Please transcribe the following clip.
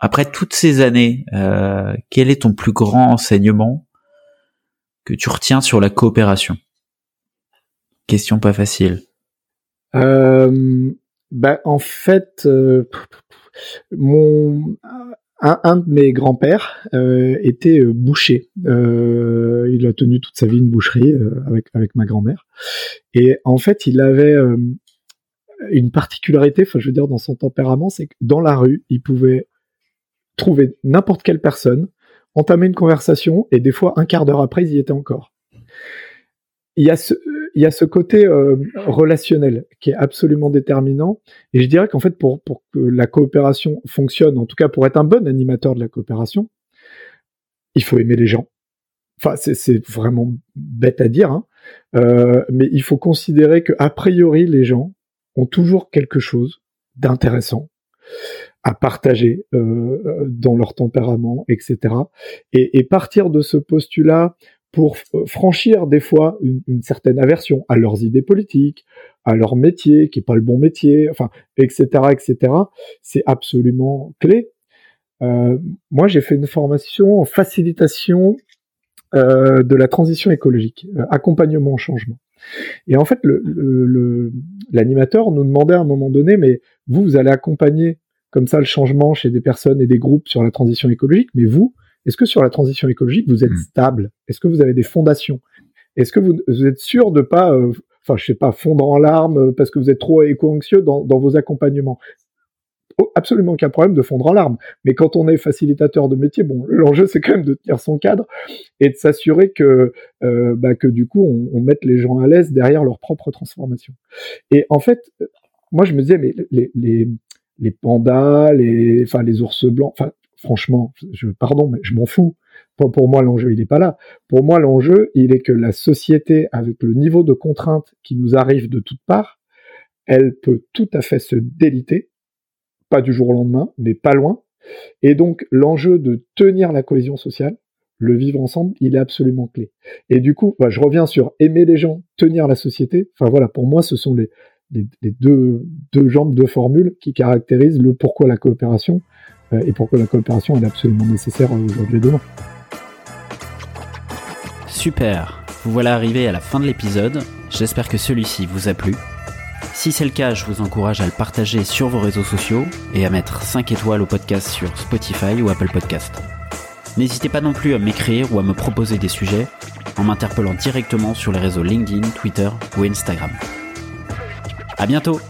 Après toutes ces années, euh, quel est ton plus grand enseignement que tu retiens sur la coopération? Question pas facile. Euh, bah, en fait, euh, mon un, de mes grands-pères euh, était boucher. Il a tenu toute sa vie une boucherie avec avec ma grand-mère. Et en fait, il avait une particularité, enfin, je veux dire, dans son tempérament, c'est que dans la rue, il pouvait trouver n'importe quelle personne, entamer une conversation, et des fois, un quart d'heure après, ils y étaient encore. Il y a ce, il y a ce côté euh, relationnel qui est absolument déterminant. Et je dirais qu'en fait, pour, pour que la coopération fonctionne, en tout cas pour être un bon animateur de la coopération, il faut aimer les gens. Enfin, c'est- vraiment bête à dire, hein. Euh, mais il faut considérer que a priori, les gens ont toujours quelque chose d'intéressant à partager euh, dans leur tempérament, etc. Et, et partir de ce postulat pour f- franchir des fois une, une certaine aversion à leurs idées politiques, à leur métier, qui est pas le bon métier, enfin, etc., etc. C'est absolument clé. Euh, moi, j'ai fait une formation en facilitation euh, de la transition écologique, euh, accompagnement au changement. Et en fait, le- le- le- l'animateur nous demandait à un moment donné, mais vous, vous allez accompagner comme ça le changement chez des personnes et des groupes sur la transition écologique, mais vous, est-ce que sur la transition écologique, vous êtes Mm. stable? Est-ce que vous avez des fondations? Est-ce que vous, vous êtes sûr de pas, euh, enfin, je sais pas, fondre en larmes euh, parce que vous êtes trop éco-anxieux dans, dans vos accompagnements? Oh, Absolument aucun problème de fondre en larmes. Mais quand on est facilitateur de métier, bon, l'enjeu c'est quand même de tenir son cadre et de s'assurer que, euh, bah, que du coup, on, on mette les gens à l'aise derrière leur propre transformation. Et en fait, euh, moi je me disais, mais les, les, les pandas, les, enfin les ours blancs, enfin franchement, je, pardon, mais je m'en fous. Pour, moi, l'enjeu, il n'est pas là. Pour moi, l'enjeu, il est que la société, avec le niveau de contraintes qui nous arrive de toutes parts, elle peut tout à fait se déliter, pas du jour au lendemain, mais pas loin. Et donc, l'enjeu de tenir la cohésion sociale, le vivre ensemble, il est absolument clé. Et du coup, bah, je reviens sur aimer les gens, tenir la société. Enfin voilà, pour moi, ce sont les, les, deux, jambes, deux formules qui caractérisent le pourquoi la coopération euh, et pourquoi la coopération est absolument nécessaire aujourd'hui et demain. Super, vous voilà arrivé à la fin de l'épisode, j'espère que celui-ci vous a plu. Si c'est le cas, je vous encourage à le partager sur vos réseaux sociaux et à mettre 5 étoiles au podcast sur Spotify ou Apple Podcast. N'hésitez pas non plus à m'écrire ou à me proposer des sujets en m'interpellant directement sur les réseaux LinkedIn, Twitter ou Instagram. À bientôt